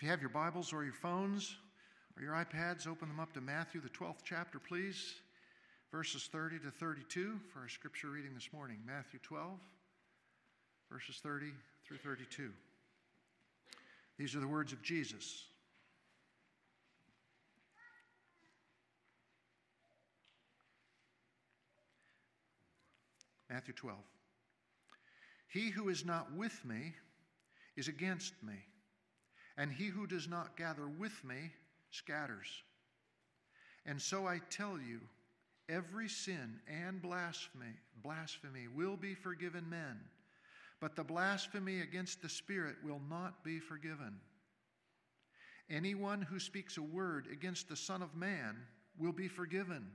If you have your Bibles or your phones or your iPads, open them up to Matthew, the 12th chapter, please. Verses 30 to 32 for our scripture reading this morning. Matthew 12, verses 30 through 32. These are the words of Jesus. Matthew 12. He who is not with me is against me, and he who does not gather with me scatters. And so I tell you, every sin and blasphemy, blasphemy will be forgiven men, but the blasphemy against the Spirit will not be forgiven. Anyone who speaks a word against the Son of Man will be forgiven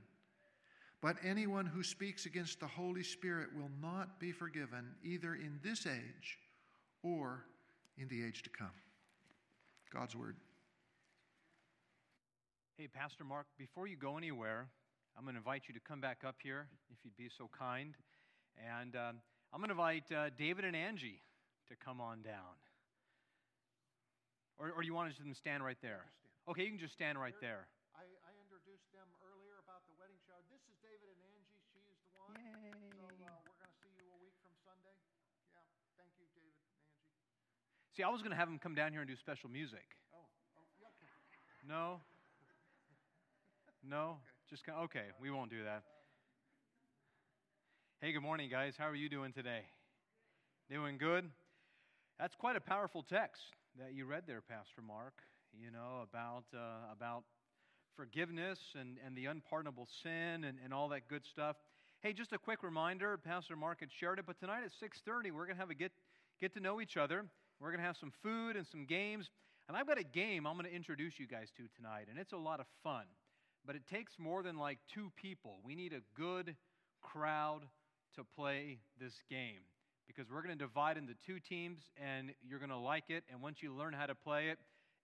but anyone who speaks against the Holy Spirit will not be forgiven, either in this age or in the age to come. God's Word. Hey, Pastor Mark, before you go anywhere, I'm going to invite you to come back up here, if you'd be so kind. And um, I'm going to invite uh, David and Angie to come on down. Or, or do you want them to stand right there? Okay, you can just stand right there. I, I introduced them earlier about the wedding shower. This is David and Angie. She is the one. Yay. So uh, we're going to see you a week from Sunday. Yeah. Thank you, David and Angie. See, I was going to have them come down here and do special music. Oh, oh yeah, okay. No? No? Okay. Just okay, we won't do that. Hey, good morning, guys. How are you doing today? Doing good? That's quite a powerful text that you read there, Pastor Mark. You know about uh, about forgiveness and, and the unpardonable sin and, and all that good stuff. Hey, just a quick reminder, Pastor Mark had shared it, but tonight at 6.30, we're going to have a get, get to know each other. We're going to have some food and some games. And I've got a game I'm going to introduce you guys to tonight, and it's a lot of fun. But it takes more than like two people. We need a good crowd to play this game because we're going to divide into two teams, and you're going to like it. And once you learn how to play it,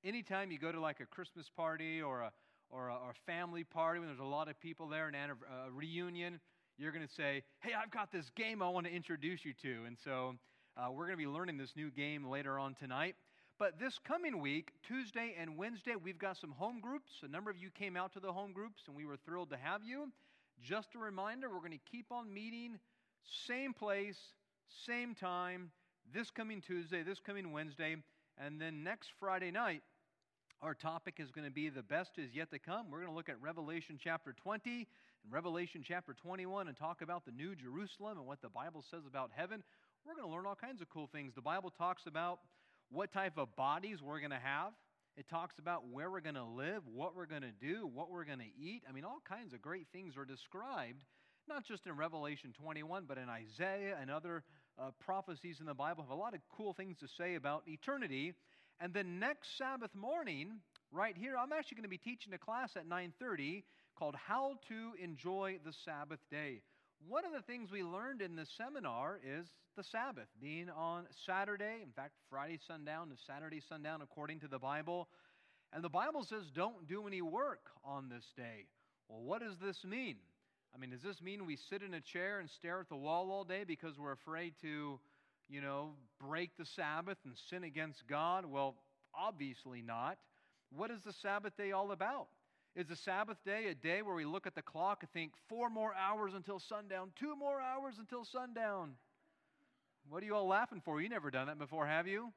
anytime you go to like a Christmas party or a or a, or a family party when there's a lot of people there, an, a reunion, you're going to say, Hey, I've got this game I want to introduce you to. And so uh, we're going to be learning this new game later on tonight. But this coming week, Tuesday and Wednesday, we've got some home groups. A number of you came out to the home groups, and we were thrilled to have you. Just a reminder, we're going to keep on meeting, same place, same time, this coming Tuesday, this coming Wednesday, and then next Friday night, our topic is going to be the best is yet to come. We're going to look at Revelation chapter 20 and Revelation chapter 21 and talk about the New Jerusalem and what the Bible says about heaven. We're going to learn all kinds of cool things. The Bible talks about what type of bodies we're going to have. It talks about where we're going to live, what we're going to do, what we're going to eat. I mean, all kinds of great things are described, not just in Revelation 21, but in Isaiah and other uh, prophecies in the Bible have a lot of cool things to say about eternity and then next Sabbath morning, right here, I'm actually going to be teaching a class at 9:30 called How to Enjoy the Sabbath Day. One of the things we learned in the seminar is the Sabbath being on Saturday, in fact, Friday sundown to Saturday sundown according to the Bible. And the Bible says don't do any work on this day. Well, what does this mean? I mean, does this mean we sit in a chair and stare at the wall all day because we're afraid to you know, break the Sabbath and sin against God? Well, obviously not. What is the Sabbath day all about? Is the Sabbath day a day where we look at the clock and think four more hours until sundown, two more hours until sundown? What are you all laughing for? You never done that before, have you?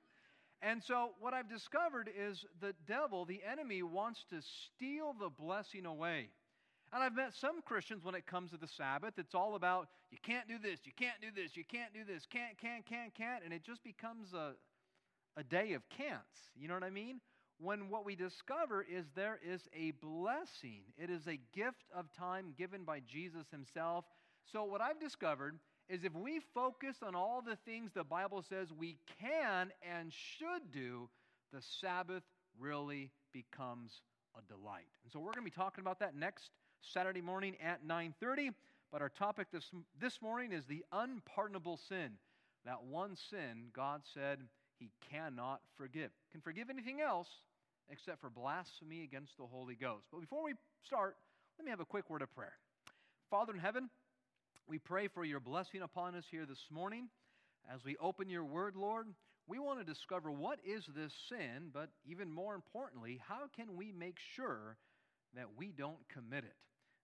And so, what I've discovered is the devil, the enemy, wants to steal the blessing away. And I've met some Christians when it comes to the Sabbath, it's all about you can't do this, you can't do this, you can't do this, can't, can't, can't, can't. And it just becomes a, a day of can'ts. You know what I mean? When what we discover is there is a blessing, it is a gift of time given by Jesus himself. So, what I've discovered is if we focus on all the things the Bible says we can and should do, the Sabbath really becomes a delight. And so we're going to be talking about that next Saturday morning at 9:30. But our topic this, this morning is the unpardonable sin. That one sin God said he cannot forgive. Can forgive anything else except for blasphemy against the Holy Ghost. But before we start, let me have a quick word of prayer. Father in heaven, we pray for your blessing upon us here this morning. As we open your word, Lord, we want to discover what is this sin, but even more importantly, how can we make sure that we don't commit it?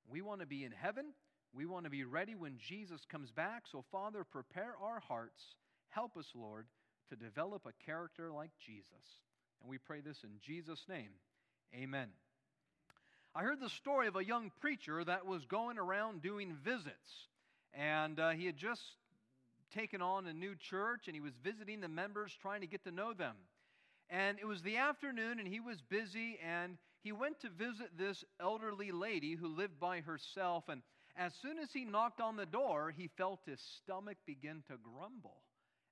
We want to be in heaven. We want to be ready when Jesus comes back. So, Father, prepare our hearts. Help us, Lord, to develop a character like Jesus. And we pray this in Jesus' name. Amen. I heard the story of a young preacher that was going around doing visits. And uh, he had just taken on a new church and he was visiting the members, trying to get to know them. And it was the afternoon and he was busy and he went to visit this elderly lady who lived by herself. And as soon as he knocked on the door, he felt his stomach begin to grumble.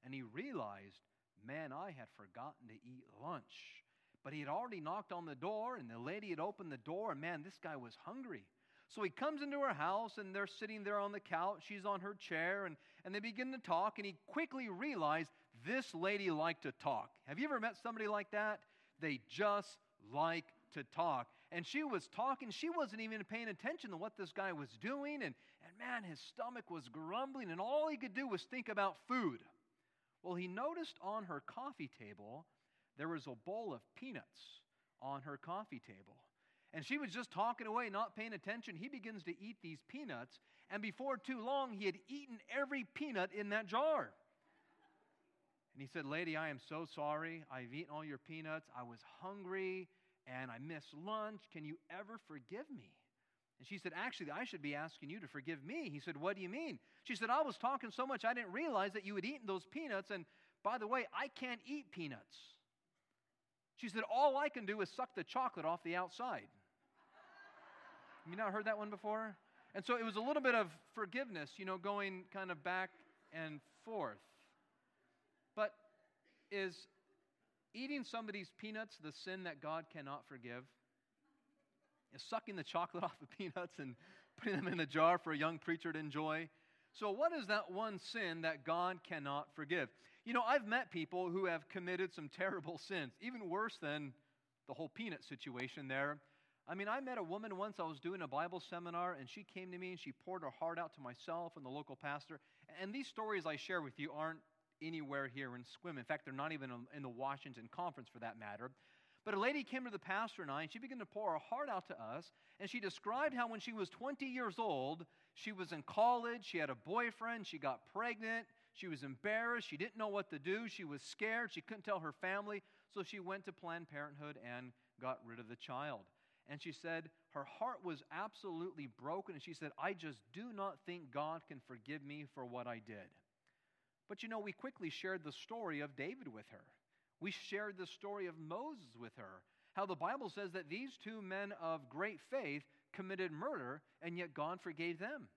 And he realized, man, I had forgotten to eat lunch. But he had already knocked on the door, and the lady had opened the door, and man, this guy was hungry. So he comes into her house, and they're sitting there on the couch. She's on her chair, and, and they begin to talk, and he quickly realized this lady liked to talk. Have you ever met somebody like that? They just like to talk. And she was talking, she wasn't even paying attention to what this guy was doing, and, and man, his stomach was grumbling, and all he could do was think about food. Well, he noticed on her coffee table there was a bowl of peanuts on her coffee table. And she was just talking away, not paying attention. He begins to eat these peanuts, and before too long, he had eaten every peanut in that jar. And he said, Lady, I am so sorry. I've eaten all your peanuts. I was hungry and I missed lunch. Can you ever forgive me? And she said, Actually, I should be asking you to forgive me. He said, What do you mean? She said, I was talking so much I didn't realize that you had eaten those peanuts. And by the way, I can't eat peanuts. She said, All I can do is suck the chocolate off the outside. you not heard that one before? And so it was a little bit of forgiveness, you know, going kind of back and forth. But is eating somebody's peanuts the sin that God cannot forgive? Is sucking the chocolate off the peanuts and putting them in a jar for a young preacher to enjoy? So, what is that one sin that God cannot forgive? You know, I've met people who have committed some terrible sins, even worse than the whole peanut situation there. I mean, I met a woman once, I was doing a Bible seminar, and she came to me and she poured her heart out to myself and the local pastor. And these stories I share with you aren't anywhere here in Sequim. In fact, they're not even in the Washington conference for that matter. But a lady came to the pastor and I, and she began to pour her heart out to us. And she described how when she was 20 years old, she was in college, she had a boyfriend, she got pregnant, she was embarrassed, she didn't know what to do, she was scared, she couldn't tell her family. So she went to Planned Parenthood and got rid of the child. And she said her heart was absolutely broken. And she said, I just do not think God can forgive me for what I did. But you know, we quickly shared the story of David with her. We shared the story of Moses with her. How the Bible says that these two men of great faith committed murder, and yet God forgave them.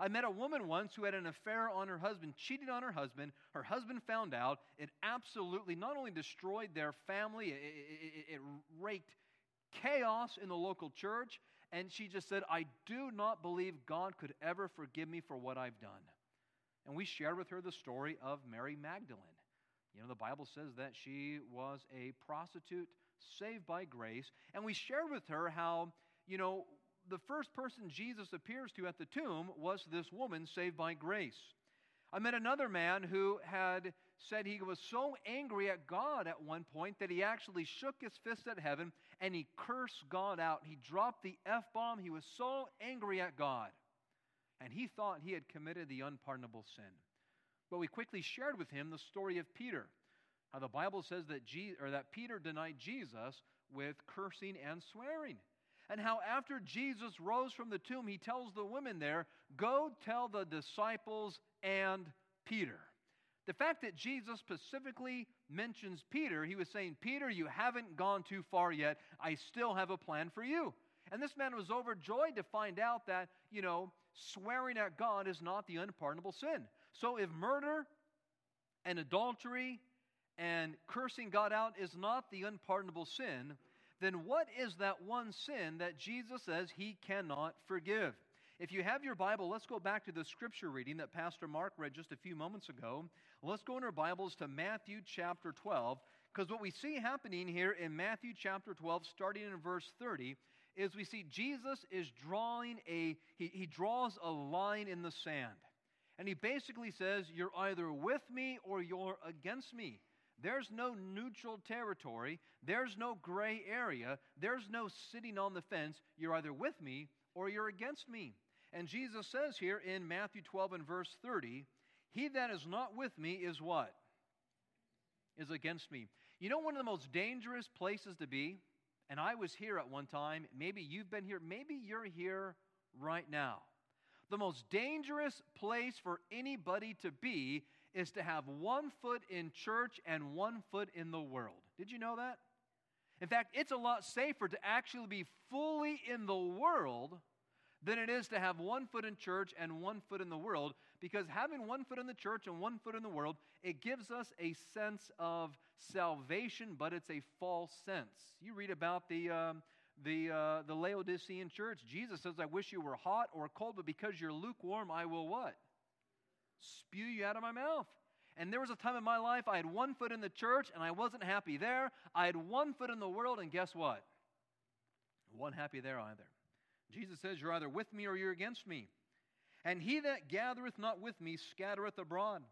I met a woman once who had an affair on her husband, cheated on her husband. Her husband found out. It absolutely not only destroyed their family, it, it, it, raked chaos in the local church. And she just said, I do not believe God could ever forgive me for what I've done. And we shared with her the story of Mary Magdalene. You know, the Bible says that she was a prostitute saved by grace. And we shared with her how, you know, the first person Jesus appears to at the tomb was this woman saved by grace. I met another man who had said he was so angry at God at one point that he actually shook his fist at heaven and he cursed God out. He dropped the F bomb. He was so angry at God and he thought he had committed the unpardonable sin. But we quickly shared with him the story of Peter, how the Bible says that, Je- or that Peter denied Jesus with cursing and swearing. And how after Jesus rose from the tomb, he tells the women there, Go tell the disciples and Peter. The fact that Jesus specifically mentions Peter, he was saying, Peter, you haven't gone too far yet. I still have a plan for you. And this man was overjoyed to find out that, you know, swearing at God is not the unpardonable sin. So if murder and adultery and cursing God out is not the unpardonable sin, then what is that one sin that Jesus says he cannot forgive? If you have your Bible, let's go back to the scripture reading that Pastor Mark read just a few moments ago. Let's go in our Bibles to Matthew chapter 12, because what we see happening here in Matthew chapter 12, starting in verse 30, is we see Jesus is drawing a, he, he draws a line in the sand. And he basically says, You're either with me or you're against me. There's no neutral territory. There's no gray area. There's no sitting on the fence. You're either with me or you're against me. And Jesus says here in Matthew 12 and verse 30, He that is not with me is what? Is against me. You know, one of the most dangerous places to be, and I was here at one time, maybe you've been here, maybe you're here right now. The most dangerous place for anybody to be is to have one foot in church and one foot in the world. Did you know that? In fact, it's a lot safer to actually be fully in the world than it is to have one foot in church and one foot in the world because having one foot in the church and one foot in the world it gives us a sense of salvation but it's a false sense you read about the um, the uh, the laodicean church jesus says i wish you were hot or cold but because you're lukewarm i will what spew you out of my mouth. And there was a time in my life I had one foot in the church and I wasn't happy there. I had one foot in the world, and guess what? One happy there either. Jesus says, You're either with me or you're against me. And he that gathereth not with me scattereth abroad.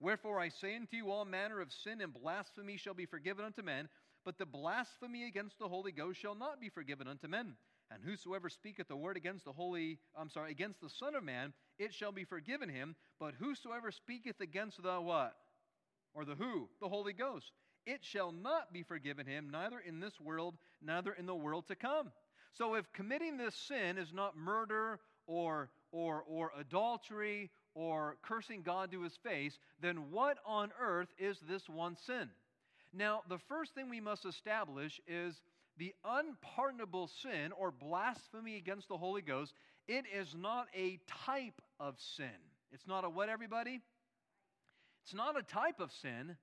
Wherefore I say unto you, all manner of sin and blasphemy shall be forgiven unto men, but the blasphemy against the Holy Ghost shall not be forgiven unto men. And whosoever speaketh a word against the holy, I'm sorry, against the Son of Man, it shall be forgiven him. But whosoever speaketh against the what? Or the who? The Holy Ghost. It shall not be forgiven him, neither in this world, neither in the world to come. So if committing this sin is not murder or, or, or adultery or cursing God to his face, then what on earth is this one sin? Now, the first thing we must establish is the unpardonable sin or blasphemy against the Holy Ghost, it is not a type of sin. It's not a what, everybody? It's not a type of sin,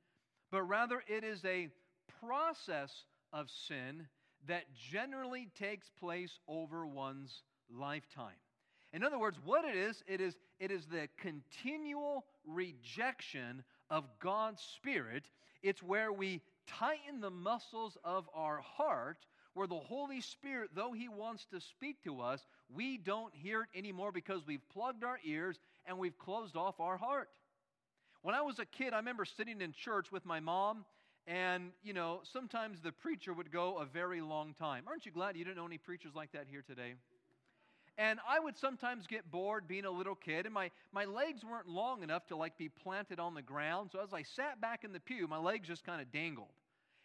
but rather it is a process of sin that generally takes place over one's lifetime. In other words, what it is, it is, it is the continual rejection of God's Spirit. It's where we tighten the muscles of our heart where the Holy Spirit, though He wants to speak to us, we don't hear it anymore because we've plugged our ears and we've closed off our heart. When I was a kid, I remember sitting in church with my mom, and, you know, sometimes the preacher would go a very long time. Aren't you glad you didn't know any preachers like that here today? And I would sometimes get bored being a little kid, and my, my legs weren't long enough to like be planted on the ground. So as I sat back in the pew, my legs just kind of dangled.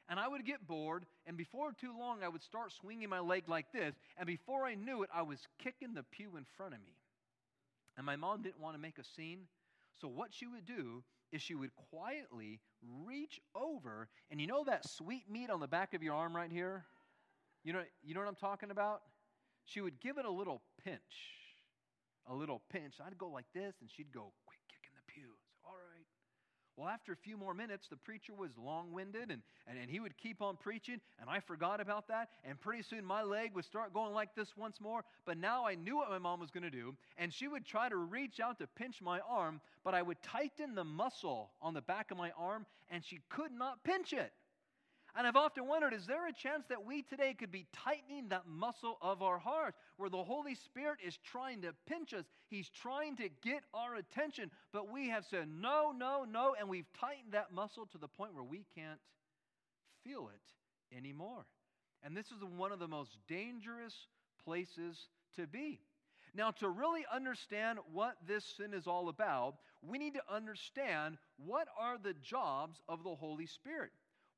And I would get bored, and before too long, I would start swinging my leg like this. And before I knew it, I was kicking the pew in front of me. And my mom didn't want to make a scene. So what she would do is she would quietly reach over, and you know that sweet meat on the back of your arm right here? You know, you know what I'm talking about? She would give it a little pinch. A little pinch. I'd go like this, and she'd go, quick kick in the pew. All right. Well, after a few more minutes, the preacher was long winded and, and, and he would keep on preaching, and I forgot about that. And pretty soon my leg would start going like this once more. But now I knew what my mom was going to do, and she would try to reach out to pinch my arm, but I would tighten the muscle on the back of my arm, and she could not pinch it. And I've often wondered is there a chance that we today could be tightening that muscle of our heart where the Holy Spirit is trying to pinch us? He's trying to get our attention, but we have said no, no, no, and we've tightened that muscle to the point where we can't feel it anymore. And this is one of the most dangerous places to be. Now, to really understand what this sin is all about, we need to understand what are the jobs of the Holy Spirit.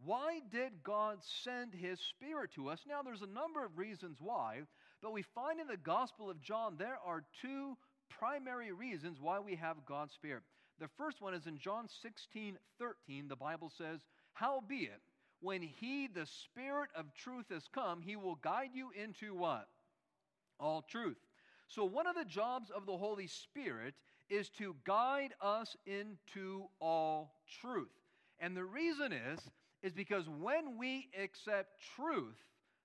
Why did God send His Spirit to us? Now, there's a number of reasons why, but we find in the Gospel of John there are two primary reasons why we have God's Spirit. The first one is in John 16 13, the Bible says, Howbeit, when He, the Spirit of truth, has come, He will guide you into what? All truth. So, one of the jobs of the Holy Spirit is to guide us into all truth. And the reason is is because when we accept truth,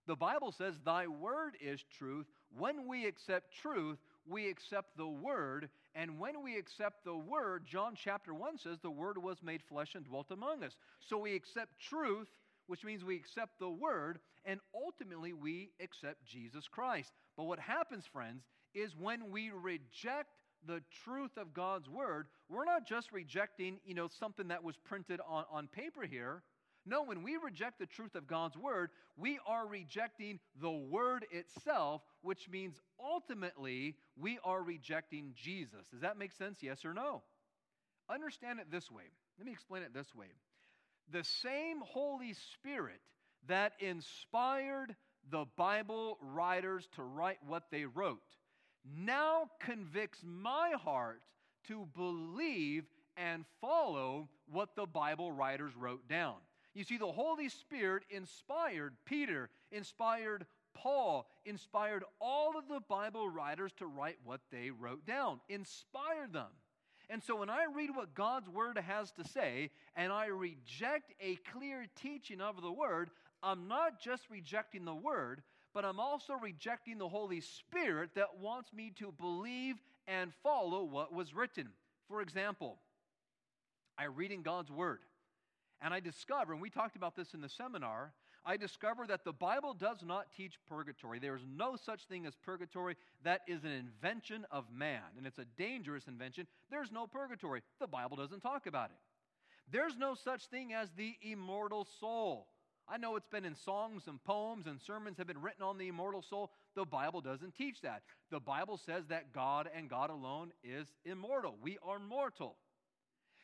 the Bible says, Thy word is truth. When we accept truth, we accept the word. And when we accept the word, John chapter 1 says, The word was made flesh and dwelt among us. So we accept truth, which means we accept the word, and ultimately we accept Jesus Christ. But what happens, friends, is when we reject the truth of God's word, we're not just rejecting, you know, something that was printed on, on paper here No, when we reject the truth of God's word, we are rejecting the word itself, which means ultimately we are rejecting Jesus. Does that make sense? Yes or no? Understand it this way. Let me explain it this way. The same Holy Spirit that inspired the Bible writers to write what they wrote now convicts my heart to believe and follow what the Bible writers wrote down. You see, the Holy Spirit inspired Peter, inspired Paul, inspired all of the Bible writers to write what they wrote down, inspired them. And so when I read what God's Word has to say and I reject a clear teaching of the Word, I'm not just rejecting the Word, but I'm also rejecting the Holy Spirit that wants me to believe and follow what was written. For example, I read in God's Word and I discover, and we talked about this in the seminar, I discover that the Bible does not teach purgatory. There is no such thing as purgatory. That is an invention of man, and it's a dangerous invention. There's no purgatory. The Bible doesn't talk about it. There's no such thing as the immortal soul. I know it's been in songs and poems and sermons have been written on the immortal soul. The Bible doesn't teach that. The Bible says that God and God alone is immortal. We are mortal.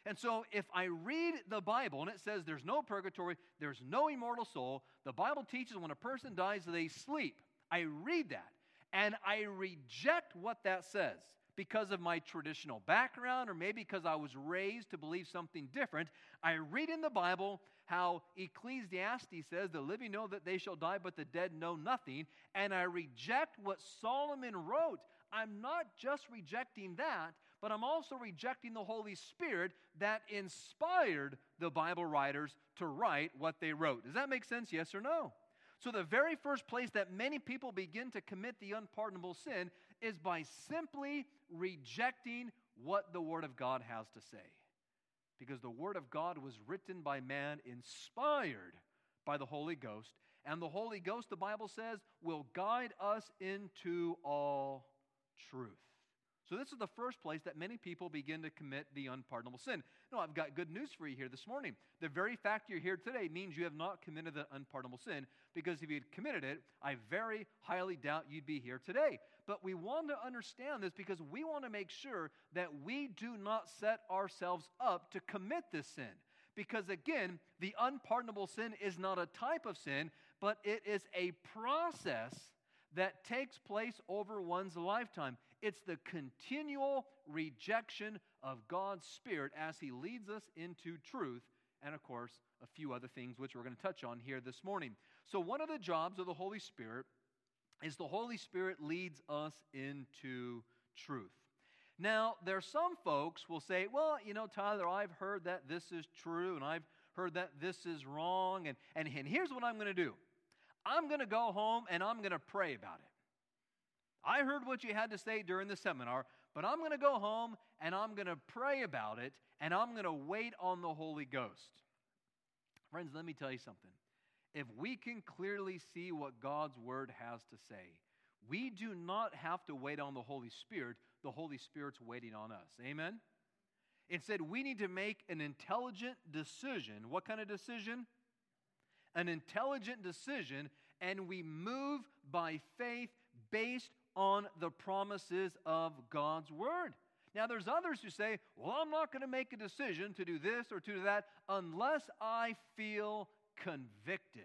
And so, if I read the Bible and it says there's no purgatory, there's no immortal soul, the Bible teaches when a person dies, they sleep. I read that and I reject what that says because of my traditional background or maybe because I was raised to believe something different. I read in the Bible how Ecclesiastes says, The living know that they shall die, but the dead know nothing. And I reject what Solomon wrote. I'm not just rejecting that, but I'm also rejecting the Holy Spirit that inspired the Bible writers to write what they wrote. Does that make sense? Yes or no? So, the very first place that many people begin to commit the unpardonable sin is by simply rejecting what the Word of God has to say because the Word of God was written by man, inspired by the Holy Ghost. And the Holy Ghost, the Bible says, will guide us into all truth. So, this is the first place that many people begin to commit the unpardonable sin. No, I've got good news for you here this morning. The very fact you're here today means you have not committed the unpardonable sin, because if you'd committed it, I very highly doubt you'd be here today. But we want to understand this because we want to make sure that we do not set ourselves up to commit this sin. Because again, the unpardonable sin is not a type of sin, but it is a process that takes place over one's lifetime. It's the continual rejection of God's Spirit as He leads us into truth, and of course, a few other things which we're going to touch on here this morning. So, one of the jobs of the Holy Spirit is the Holy Spirit leads us into truth. Now, there are some folks will say, well, you know, Tyler, I've heard that this is true and I've heard that this is wrong, and, and, and here's what I'm going to do I'm going to go home and I'm going to pray about it. I heard what you had to say during the seminar, but I'm going to go home and I'm going to pray about it and I'm going to wait on the Holy Ghost. Friends, let me tell you something if we can clearly see what God's word has to say, we do not have to wait on the Holy Spirit. The Holy Spirit's waiting on us. Amen? Instead, we need to make an intelligent decision. What kind of decision? An intelligent decision, and we move by faith based on the promises of God's word. Now, there's others who say, Well, I'm not going to make a decision to do this or to do that unless I feel convicted.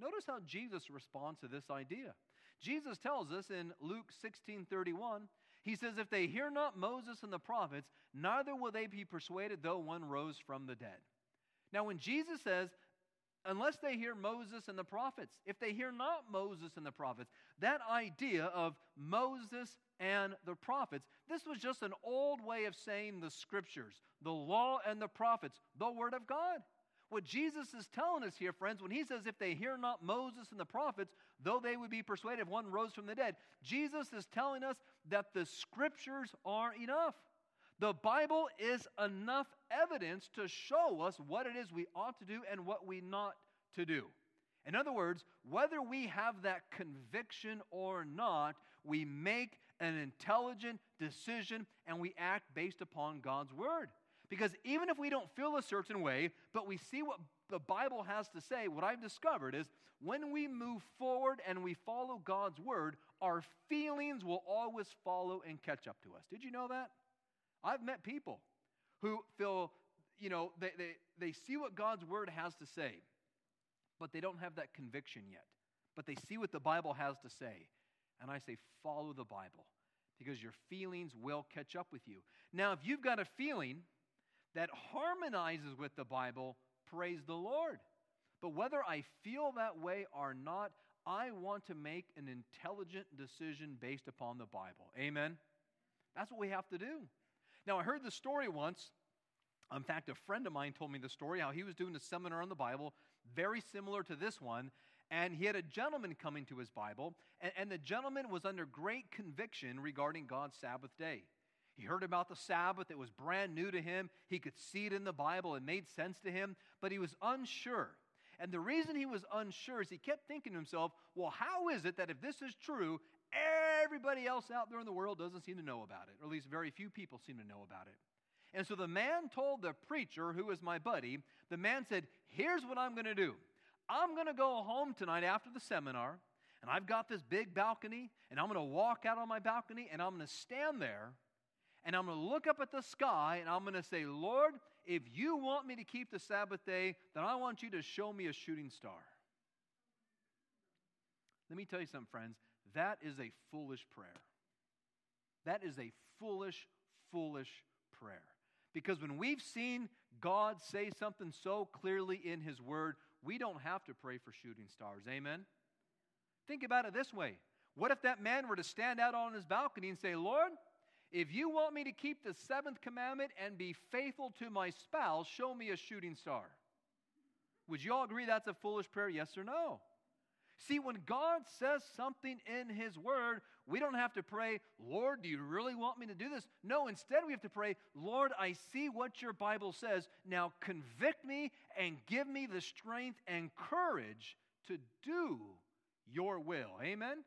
Notice how Jesus responds to this idea. Jesus tells us in Luke 16 31, he says, If they hear not Moses and the prophets, neither will they be persuaded, though one rose from the dead. Now, when Jesus says, Unless they hear Moses and the prophets, if they hear not Moses and the prophets, that idea of Moses and the prophets, this was just an old way of saying the scriptures, the law and the prophets, the Word of God. What Jesus is telling us here, friends, when he says, If they hear not Moses and the prophets, though they would be persuaded if one rose from the dead, Jesus is telling us that the scriptures are enough. The Bible is enough evidence to show us what it is we ought to do and what we not to do. In other words, whether we have that conviction or not, we make an intelligent decision and we act based upon God's word. Because even if we don't feel a certain way, but we see what the Bible has to say, what I've discovered is when we move forward and we follow God's word, our feelings will always follow and catch up to us. Did you know that? I've met people who feel, you know, they, they, they see what God's word has to say, but they don't have that conviction yet. But they see what the Bible has to say. And I say, follow the Bible because your feelings will catch up with you. Now, if you've got a feeling that harmonizes with the Bible, praise the Lord. But whether I feel that way or not, I want to make an intelligent decision based upon the Bible. Amen? That's what we have to do. Now, I heard the story once. In fact, a friend of mine told me the story how he was doing a seminar on the Bible, very similar to this one. And he had a gentleman coming to his Bible, and, and the gentleman was under great conviction regarding God's Sabbath day. He heard about the Sabbath, it was brand new to him. He could see it in the Bible, it made sense to him, but he was unsure. And the reason he was unsure is he kept thinking to himself, well, how is it that if this is true, everybody else out there in the world doesn't seem to know about it, or at least very few people seem to know about it? And so the man told the preacher, who was my buddy, the man said, Here's what I'm going to do. I'm going to go home tonight after the seminar, and I've got this big balcony, and I'm going to walk out on my balcony, and I'm going to stand there, and I'm going to look up at the sky, and I'm going to say, Lord, if you want me to keep the Sabbath day, then I want you to show me a shooting star. Let me tell you something, friends. That is a foolish prayer. That is a foolish, foolish prayer. Because when we've seen God say something so clearly in His Word, we don't have to pray for shooting stars. Amen? Think about it this way What if that man were to stand out on his balcony and say, Lord, if you want me to keep the seventh commandment and be faithful to my spouse, show me a shooting star. Would you all agree that's a foolish prayer? Yes or no? See, when God says something in His Word, we don't have to pray, Lord, do you really want me to do this? No, instead we have to pray, Lord, I see what your Bible says. Now convict me and give me the strength and courage to do your will. Amen?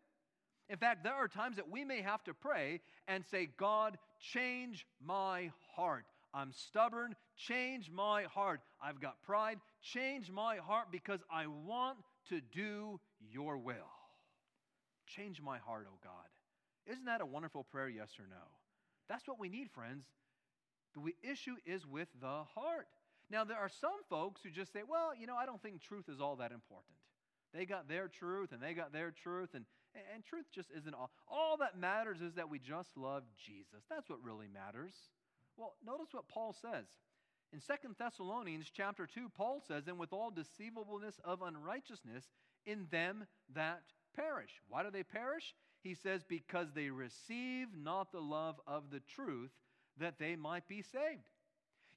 In fact, there are times that we may have to pray and say, God, change my heart. I'm stubborn, change my heart. I've got pride, change my heart because I want to do your will. Change my heart, oh God. Isn't that a wonderful prayer, yes or no? That's what we need, friends. The issue is with the heart. Now, there are some folks who just say, well, you know, I don't think truth is all that important. They got their truth and they got their truth, and, and truth just isn't all. All that matters is that we just love Jesus. That's what really matters. Well, notice what Paul says. In Second Thessalonians chapter 2, Paul says, And with all deceivableness of unrighteousness in them that perish. Why do they perish? He says, Because they receive not the love of the truth that they might be saved.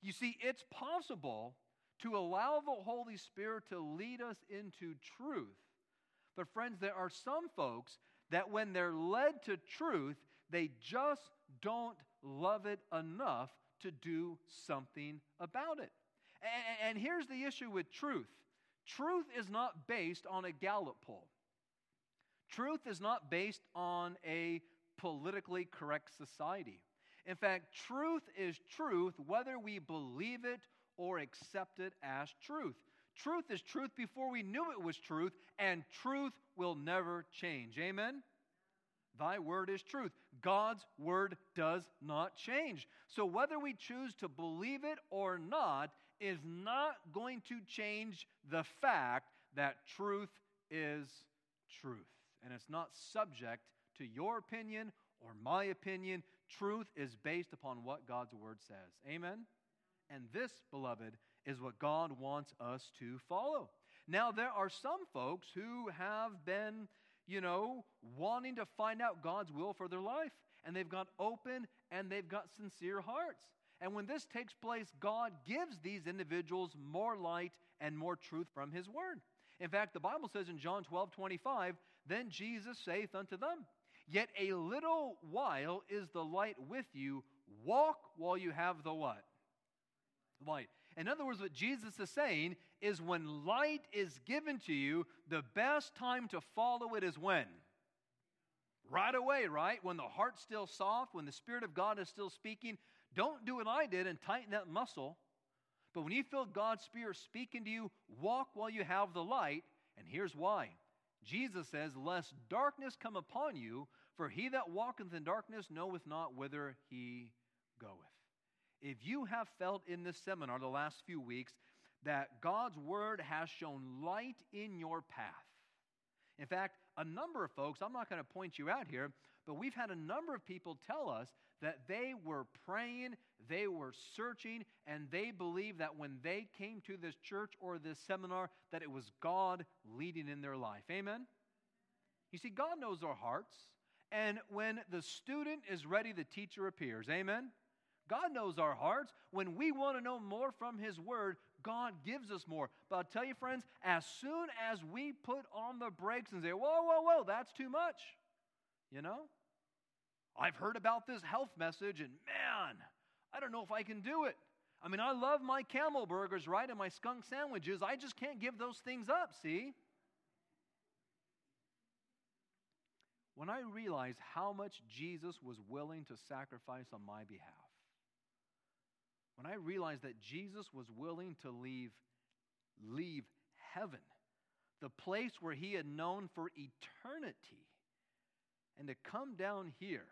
You see, it's possible to allow the Holy Spirit to lead us into truth. But, friends, there are some folks that when they're led to truth, they just don't love it enough to do something about it. And, and here's the issue with truth truth is not based on a Gallup poll, truth is not based on a politically correct society. In fact, truth is truth whether we believe it or accept it as truth. Truth is truth before we knew it was truth, and truth will never change. Amen? Thy word is truth. God's word does not change. So whether we choose to believe it or not is not going to change the fact that truth is truth. And it's not subject to your opinion or my opinion. Truth is based upon what God's word says. Amen? And this, beloved, is what God wants us to follow. Now, there are some folks who have been you know, wanting to find out God's will for their life. And they've got open and they've got sincere hearts. And when this takes place, God gives these individuals more light and more truth from His Word. In fact, the Bible says in John 12 25, Then Jesus saith unto them, Yet a little while is the light with you. Walk while you have the what? Light. In other words, what Jesus is saying is when light is given to you, the best time to follow it is when? Right away, right? When the heart's still soft, when the Spirit of God is still speaking. Don't do what I did and tighten that muscle. But when you feel God's Spirit speaking to you, walk while you have the light. And here's why Jesus says, Lest darkness come upon you, for he that walketh in darkness knoweth not whither he goeth. If you have felt in this seminar the last few weeks that God's word has shown light in your path, in fact, a number of folks, I'm not going to point you out here, but we've had a number of people tell us that they were praying, they were searching, and they believed that when they came to this church or this seminar, that it was God leading in their life. Amen? You see, God knows our hearts. And when the student is ready, the teacher appears. Amen? God knows our hearts. When we want to know more from His Word, God gives us more. But I'll tell you, friends, as soon as we put on the brakes and say, whoa, whoa, whoa, that's too much, you know? I've heard about this health message, and man, I don't know if I can do it. I mean, I love my camel burgers, right, and my skunk sandwiches. I just can't give those things up, see? When I realized how much Jesus was willing to sacrifice on my behalf, when I realized that Jesus was willing to leave, leave heaven, the place where he had known for eternity, and to come down here.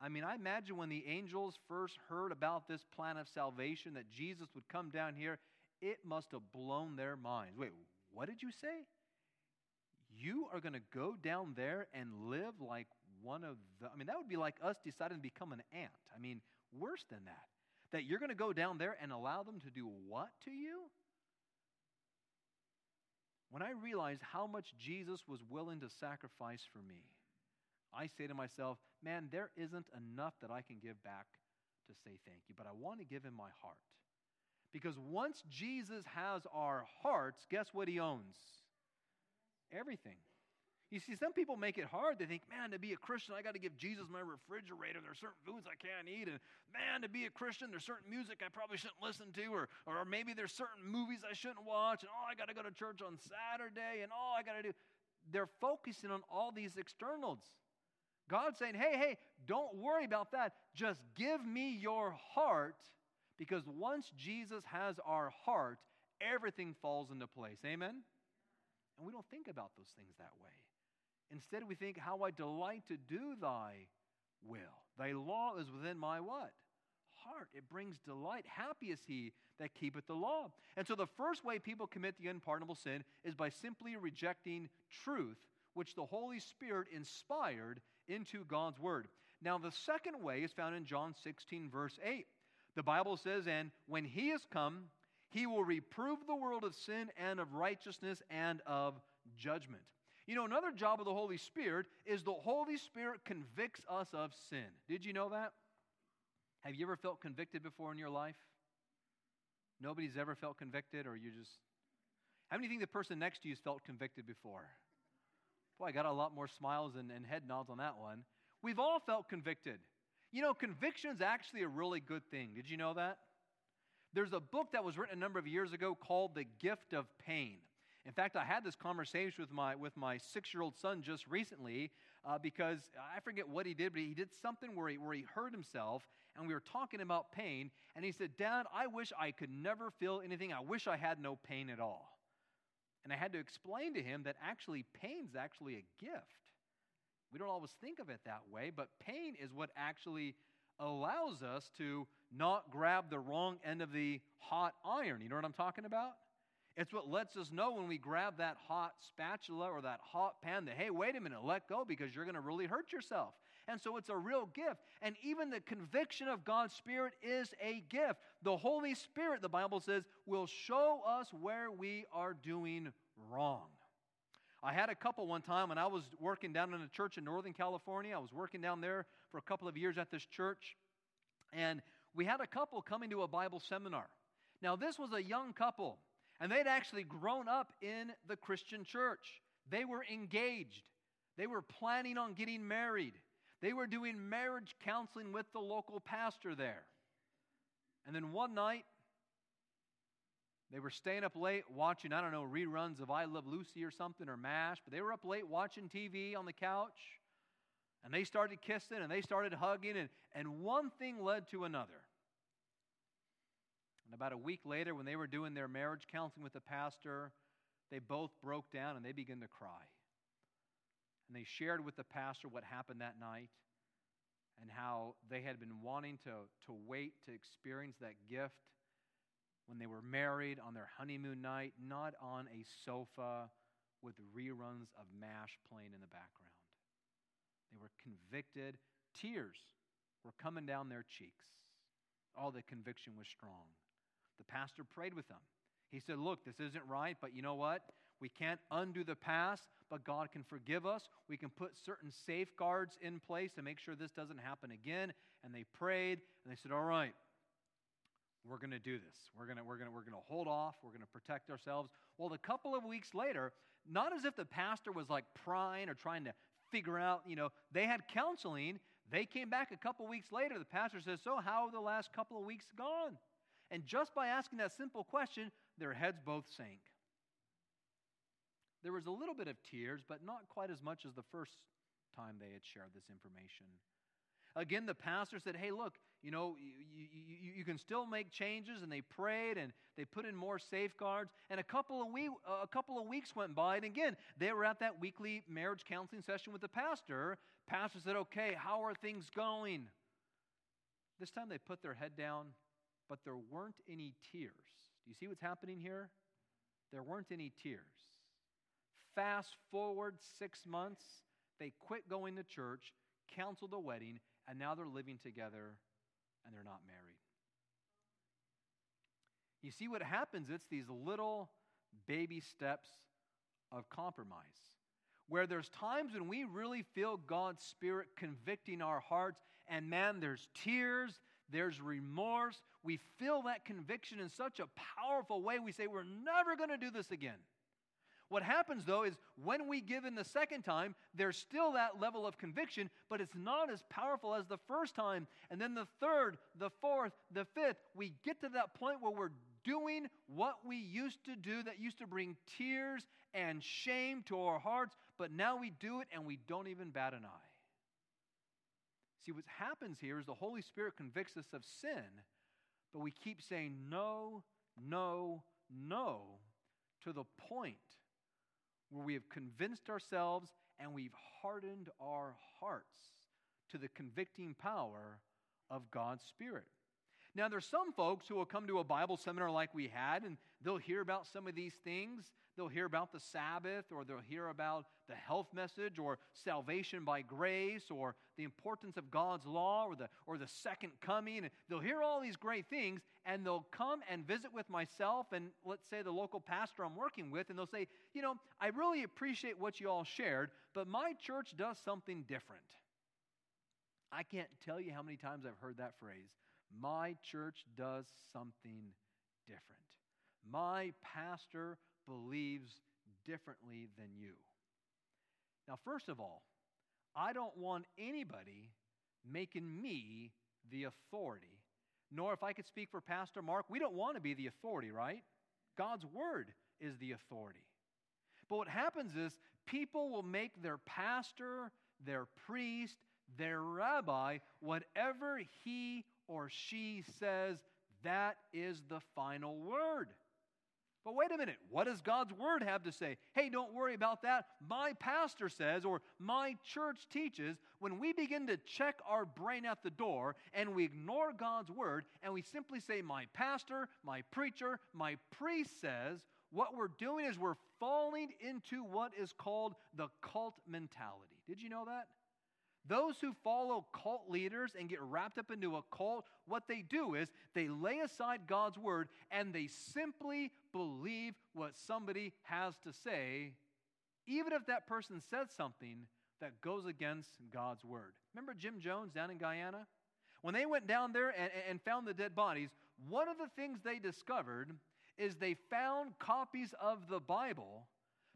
I mean, I imagine when the angels first heard about this plan of salvation, that Jesus would come down here, it must have blown their minds. Wait, what did you say? You are going to go down there and live like one of the. I mean, that would be like us deciding to become an ant. I mean, worse than that. That you're going to go down there and allow them to do what to you? When I realized how much Jesus was willing to sacrifice for me, I say to myself, man, there isn't enough that I can give back to say thank you, but I want to give him my heart. Because once Jesus has our hearts, guess what he owns? Everything. You see, some people make it hard. They think, man, to be a Christian, I got to give Jesus my refrigerator. There are certain foods I can't eat. And man, to be a Christian, there's certain music I probably shouldn't listen to. Or, or maybe there's certain movies I shouldn't watch. And oh, I got to go to church on Saturday. And all I got to do. They're focusing on all these externals. God's saying, hey, hey, don't worry about that. Just give me your heart. Because once Jesus has our heart, everything falls into place. Amen? And we don't think about those things that way. Instead, we think, How I delight to do thy will. Thy law is within my what? Heart. It brings delight. Happy is he that keepeth the law. And so the first way people commit the unpardonable sin is by simply rejecting truth, which the Holy Spirit inspired into God's word. Now, the second way is found in John 16, verse 8. The Bible says, And when he is come, he will reprove the world of sin and of righteousness and of judgment. You know, another job of the Holy Spirit is the Holy Spirit convicts us of sin. Did you know that? Have you ever felt convicted before in your life? Nobody's ever felt convicted, or you just. How many think the person next to you has felt convicted before? Boy, I got a lot more smiles and, and head nods on that one. We've all felt convicted. You know, conviction is actually a really good thing. Did you know that? There's a book that was written a number of years ago called The Gift of Pain. In fact, I had this conversation with my, with my six year old son just recently uh, because I forget what he did, but he did something where he, where he hurt himself, and we were talking about pain. And he said, Dad, I wish I could never feel anything. I wish I had no pain at all. And I had to explain to him that actually pain's actually a gift. We don't always think of it that way, but pain is what actually allows us to not grab the wrong end of the hot iron. You know what I'm talking about? It's what lets us know when we grab that hot spatula or that hot pan that, hey, wait a minute, let go because you're going to really hurt yourself. And so it's a real gift. And even the conviction of God's Spirit is a gift. The Holy Spirit, the Bible says, will show us where we are doing wrong. I had a couple one time when I was working down in a church in Northern California. I was working down there for a couple of years at this church. And we had a couple coming to a Bible seminar. Now, this was a young couple. And they'd actually grown up in the Christian church. They were engaged. They were planning on getting married. They were doing marriage counseling with the local pastor there. And then one night, they were staying up late watching, I don't know, reruns of I Love Lucy or something or MASH, but they were up late watching TV on the couch. And they started kissing and they started hugging, and, and one thing led to another. And about a week later, when they were doing their marriage counseling with the pastor, they both broke down and they began to cry. And they shared with the pastor what happened that night and how they had been wanting to, to wait to experience that gift when they were married on their honeymoon night, not on a sofa with reruns of MASH playing in the background. They were convicted. Tears were coming down their cheeks. All the conviction was strong. The pastor prayed with them. He said, Look, this isn't right, but you know what? We can't undo the past, but God can forgive us. We can put certain safeguards in place to make sure this doesn't happen again. And they prayed and they said, All right, we're going to do this. We're going to, we're going to, we're going to hold off. We're going to protect ourselves. Well, a couple of weeks later, not as if the pastor was like prying or trying to figure out, you know, they had counseling. They came back a couple of weeks later. The pastor says, So, how have the last couple of weeks gone? And just by asking that simple question, their heads both sank. There was a little bit of tears, but not quite as much as the first time they had shared this information. Again, the pastor said, Hey, look, you know, you, you, you, can still make changes. And they prayed and they put in more safeguards. And a couple, of week, a couple of weeks went by. And again, they were at that weekly marriage counseling session with the pastor. Pastor said, Okay, how are things going? This time they put their head down, but there weren't any tears. Do you see what's happening here? There weren't any tears. Fast forward six months, they quit going to church, canceled the wedding, and now they're living together and they're not married. You see what happens? It's these little baby steps of compromise. Where there's times when we really feel God's Spirit convicting our hearts, and man, there's tears, there's remorse. We feel that conviction in such a powerful way, we say, We're never going to do this again. What happens though is when we give in the second time, there's still that level of conviction, but it's not as powerful as the first time. And then the third, the fourth, the fifth, we get to that point where we're doing what we used to do that used to bring tears and shame to our hearts, but now we do it and we don't even bat an eye. See, what happens here is the Holy Spirit convicts us of sin, but we keep saying no, no, no to the point where we have convinced ourselves and we've hardened our hearts to the convicting power of God's Spirit. Now, there's some folks who will come to a Bible seminar like we had, and they'll hear about some of these things. They'll hear about the Sabbath, or they'll hear about the health message, or salvation by grace, or the importance of God's law, or the, or the second coming. And they'll hear all these great things, and they'll come and visit with myself and let's say the local pastor I'm working with, and they'll say, You know, I really appreciate what you all shared, but my church does something different. I can't tell you how many times I've heard that phrase. My church does something different. My pastor believes differently than you. Now, first of all, I don't want anybody making me the authority. Nor, if I could speak for Pastor Mark, we don't want to be the authority, right? God's word is the authority. But what happens is people will make their pastor, their priest, their rabbi, whatever he or she says, that is the final word. But wait a minute, what does God's word have to say? Hey, don't worry about that. My pastor says, or my church teaches, when we begin to check our brain at the door and we ignore God's word and we simply say, my pastor, my preacher, my priest says, what we're doing is we're falling into what is called the cult mentality. Did you know that? Those who follow cult leaders and get wrapped up into a cult, what they do is they lay aside God's word and they simply believe what somebody has to say, even if that person says something that goes against God's word. Remember Jim Jones down in Guyana? When they went down there and, and found the dead bodies, one of the things they discovered is they found copies of the Bible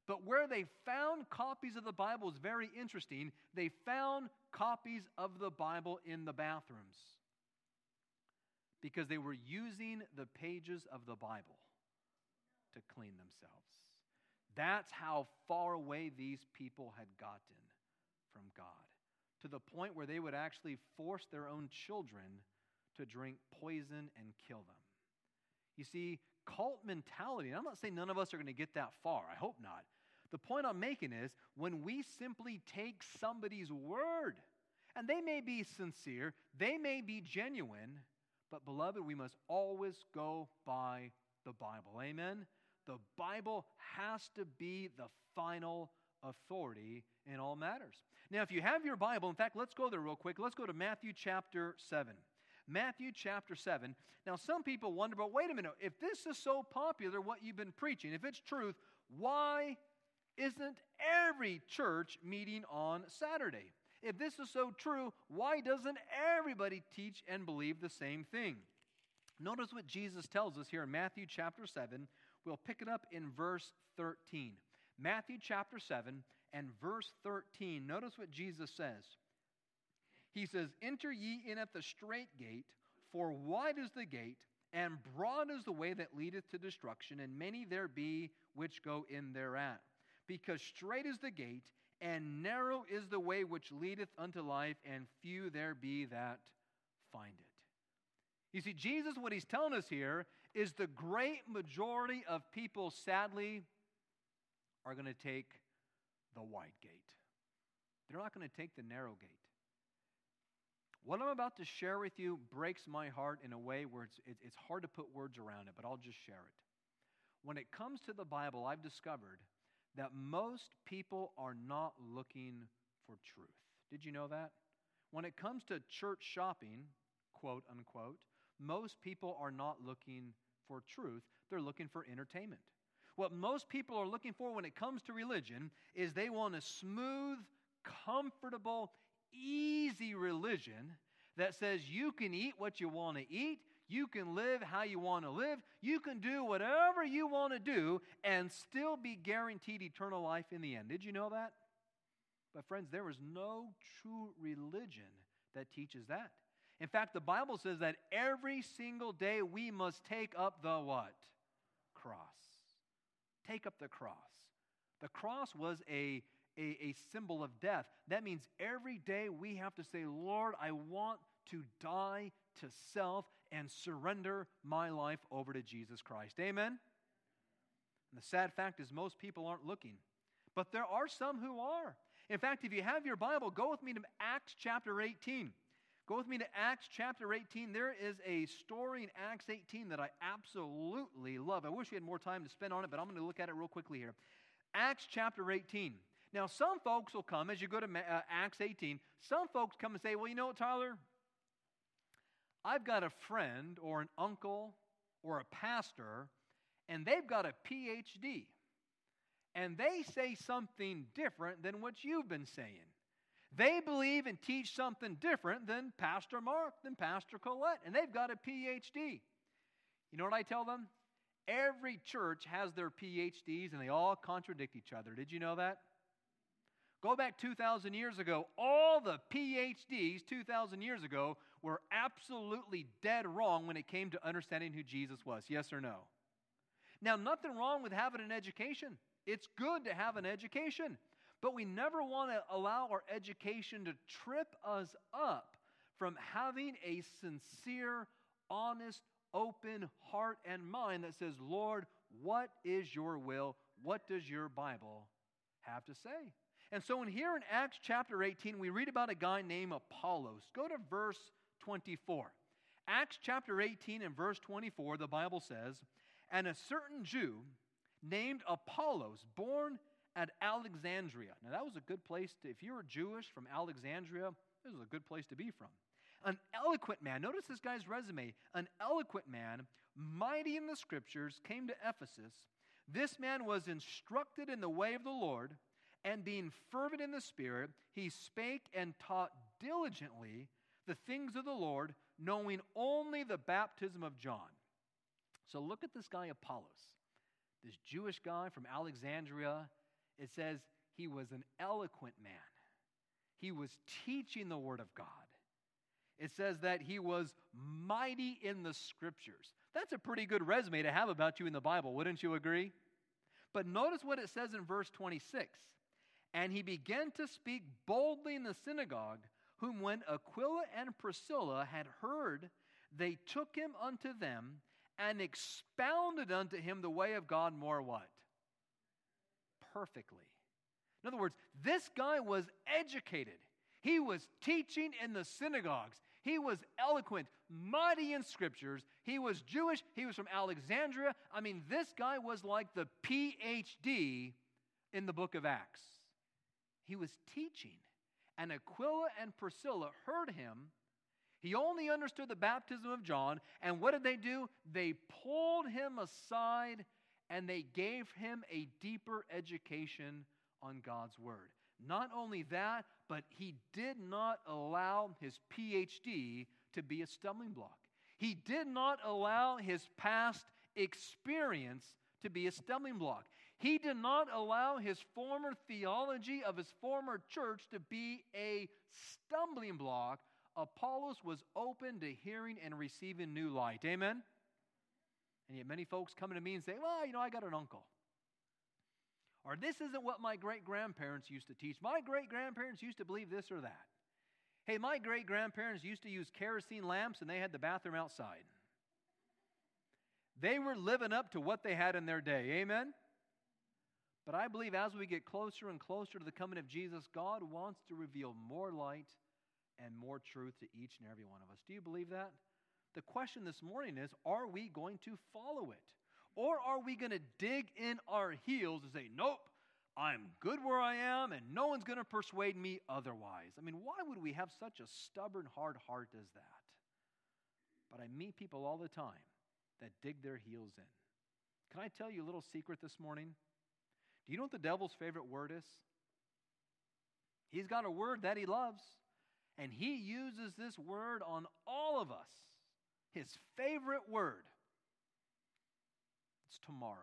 but where they found copies of the Bible is very interesting. They found copies of the Bible in the bathrooms because they were using the pages of the Bible to clean themselves. That's how far away these people had gotten from God. to the point where they would actually force their own children to drink poison and kill them. You see, cult mentality, and I'm not saying none of us are going to get that far, I hope not. The point I'm making is when we simply take somebody's word, and they may be sincere, they may be genuine, but beloved, we must always go by the Bible. Amen? The Bible has to be the final authority in all matters. Now, if you have your Bible, in fact, let's go there real quick. Let's go to Matthew chapter 7. Matthew chapter 7. Now, some people wonder, but wait a minute, if this is so popular, what you've been preaching, if it's truth, why isn't every church meeting on Saturday? If this is so true, why doesn't everybody teach and believe the same thing? Notice what Jesus tells us here in Matthew chapter 7. We'll pick it up in verse 13. Matthew chapter 7 and verse 13. Notice what Jesus says. He says, Enter ye in at the strait gate, for wide is the gate, and broad is the way that leadeth to destruction, and many there be which go in thereat. Because strait is the gate, and narrow is the way which leadeth unto life, and few there be that find it. You see, Jesus, what he's telling us here is the great majority of people, sadly, are going to take the wide gate. They're not going to take the narrow gate. What I'm about to share with you breaks my heart in a way where it's, it's hard to put words around it, but I'll just share it. When it comes to the Bible, I've discovered that most people are not looking for truth. Did you know that? When it comes to church shopping, quote unquote, most people are not looking for truth, they're looking for entertainment. What most people are looking for when it comes to religion is they want a smooth, comfortable, easy religion that says you can eat what you want to eat, you can live how you want to live, you can do whatever you want to do, and still be guaranteed eternal life in the end. Did you know that? But, friends, there is no true religion that teaches that. In fact, the Bible says that every single day we must take up the what? Cross. Take up the cross. The cross was a a, a symbol of death. That means every day we have to say, Lord, I want to die to self and surrender my life over to Jesus Christ. Amen? And the sad fact is, most people aren't looking, but there are some who are. In fact, if you have your Bible, go with me to Acts chapter 18. Go with me to Acts chapter 18. There is a story in Acts 18 that I absolutely love. I wish we had more time to spend on it, but I'm going to look at it real quickly here. Acts chapter 18. Now, some folks will come, as you go to uh, Acts 18, some folks come and say, Well, you know what, Tyler? I've got a friend or an uncle or a pastor, and they've got a PhD. And they say something different than what you've been saying. They believe and teach something different than Pastor Mark, than Pastor Colette, and they've got a PhD. You know what I tell them? Every church has their PhDs and they all contradict each other. Did you know that? Go back 2,000 years ago, all the PhDs 2,000 years ago were absolutely dead wrong when it came to understanding who Jesus was. Yes or no? Now, nothing wrong with having an education. It's good to have an education. But we never want to allow our education to trip us up from having a sincere, honest, open heart and mind that says, Lord, what is your will? What does your Bible have to say? And so, in here in Acts chapter 18, we read about a guy named Apollos. Go to verse 24. Acts chapter 18 and verse 24, the Bible says, And a certain Jew named Apollos, born at Alexandria. Now, that was a good place to, if you were Jewish from Alexandria, this was a good place to be from. An eloquent man, notice this guy's resume. An eloquent man, mighty in the scriptures, came to Ephesus. This man was instructed in the way of the Lord and being fervent in the Spirit, he spake and taught diligently the things of the Lord, knowing only the baptism of John. So look at this guy, Apollos, this Jewish guy from Alexandria. It says he was an eloquent man, he was teaching the Word of God. It says that he was mighty in the scriptures. That's a pretty good resume to have about you in the Bible, wouldn't you agree? But notice what it says in verse 26 And he began to speak boldly in the synagogue, whom when Aquila and Priscilla had heard, they took him unto them and expounded unto him the way of God more what? Perfectly. In other words, this guy was educated. He was teaching in the synagogues. He was eloquent, mighty in scriptures. He was Jewish. He was from Alexandria. I mean, this guy was like the PhD in the book of Acts. He was teaching. And Aquila and Priscilla heard him. He only understood the baptism of John. And what did they do? They pulled him aside and they gave him a deeper education on God's word. Not only that, but he did not allow his PhD to be a stumbling block. He did not allow his past experience to be a stumbling block. He did not allow his former theology of his former church to be a stumbling block. Apollos was open to hearing and receiving new light. Amen? And yet, many folks come to me and say, Well, you know, I got an uncle. Or this isn't what my great grandparents used to teach. My great grandparents used to believe this or that. Hey, my great grandparents used to use kerosene lamps and they had the bathroom outside. They were living up to what they had in their day. Amen? But I believe as we get closer and closer to the coming of Jesus, God wants to reveal more light and more truth to each and every one of us. Do you believe that? The question this morning is are we going to follow it? Or are we going to dig in our heels and say, nope, I'm good where I am and no one's going to persuade me otherwise? I mean, why would we have such a stubborn, hard heart as that? But I meet people all the time that dig their heels in. Can I tell you a little secret this morning? Do you know what the devil's favorite word is? He's got a word that he loves, and he uses this word on all of us. His favorite word it's tomorrow.